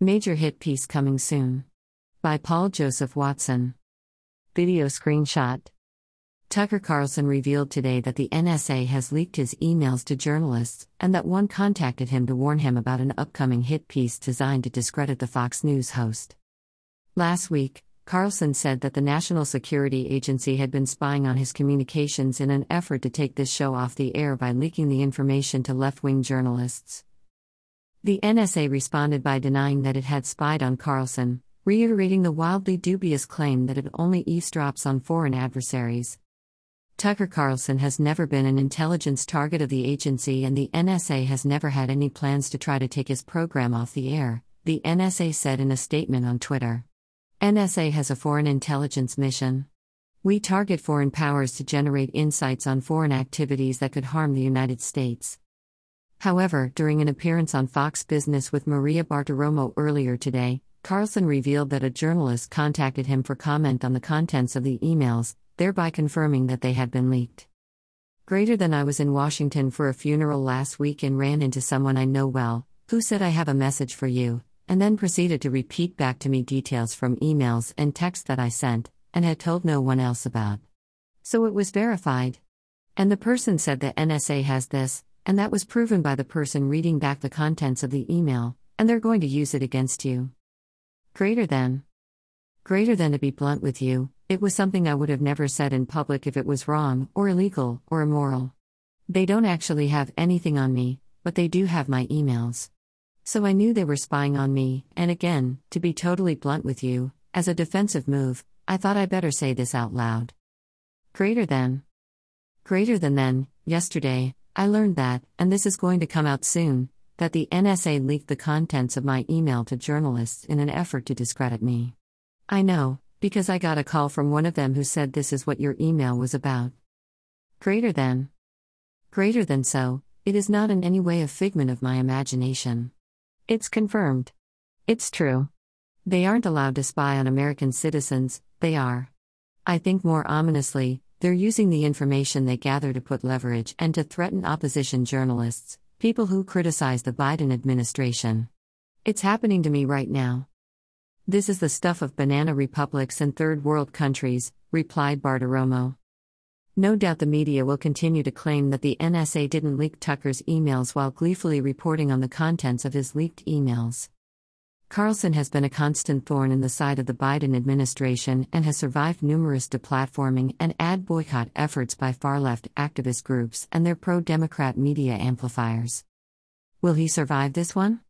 Major hit piece coming soon. By Paul Joseph Watson. Video screenshot. Tucker Carlson revealed today that the NSA has leaked his emails to journalists and that one contacted him to warn him about an upcoming hit piece designed to discredit the Fox News host. Last week, Carlson said that the National Security Agency had been spying on his communications in an effort to take this show off the air by leaking the information to left wing journalists. The NSA responded by denying that it had spied on Carlson, reiterating the wildly dubious claim that it only eavesdrops on foreign adversaries. Tucker Carlson has never been an intelligence target of the agency, and the NSA has never had any plans to try to take his program off the air, the NSA said in a statement on Twitter. NSA has a foreign intelligence mission. We target foreign powers to generate insights on foreign activities that could harm the United States. However, during an appearance on Fox Business with Maria Bartiromo earlier today, Carlson revealed that a journalist contacted him for comment on the contents of the emails, thereby confirming that they had been leaked. Greater than I was in Washington for a funeral last week and ran into someone I know well, who said, I have a message for you, and then proceeded to repeat back to me details from emails and texts that I sent, and had told no one else about. So it was verified. And the person said the NSA has this, and that was proven by the person reading back the contents of the email, and they're going to use it against you. Greater than. Greater than to be blunt with you, it was something I would have never said in public if it was wrong, or illegal, or immoral. They don't actually have anything on me, but they do have my emails. So I knew they were spying on me, and again, to be totally blunt with you, as a defensive move, I thought I better say this out loud. Greater than. Greater than then, yesterday, I learned that, and this is going to come out soon, that the NSA leaked the contents of my email to journalists in an effort to discredit me. I know, because I got a call from one of them who said this is what your email was about. Greater than. Greater than so, it is not in any way a figment of my imagination. It's confirmed. It's true. They aren't allowed to spy on American citizens, they are. I think more ominously, they're using the information they gather to put leverage and to threaten opposition journalists, people who criticize the Biden administration. It's happening to me right now. This is the stuff of banana republics and third world countries, replied Bartiromo. No doubt the media will continue to claim that the NSA didn't leak Tucker's emails while gleefully reporting on the contents of his leaked emails. Carlson has been a constant thorn in the side of the Biden administration and has survived numerous deplatforming and ad boycott efforts by far left activist groups and their pro Democrat media amplifiers. Will he survive this one?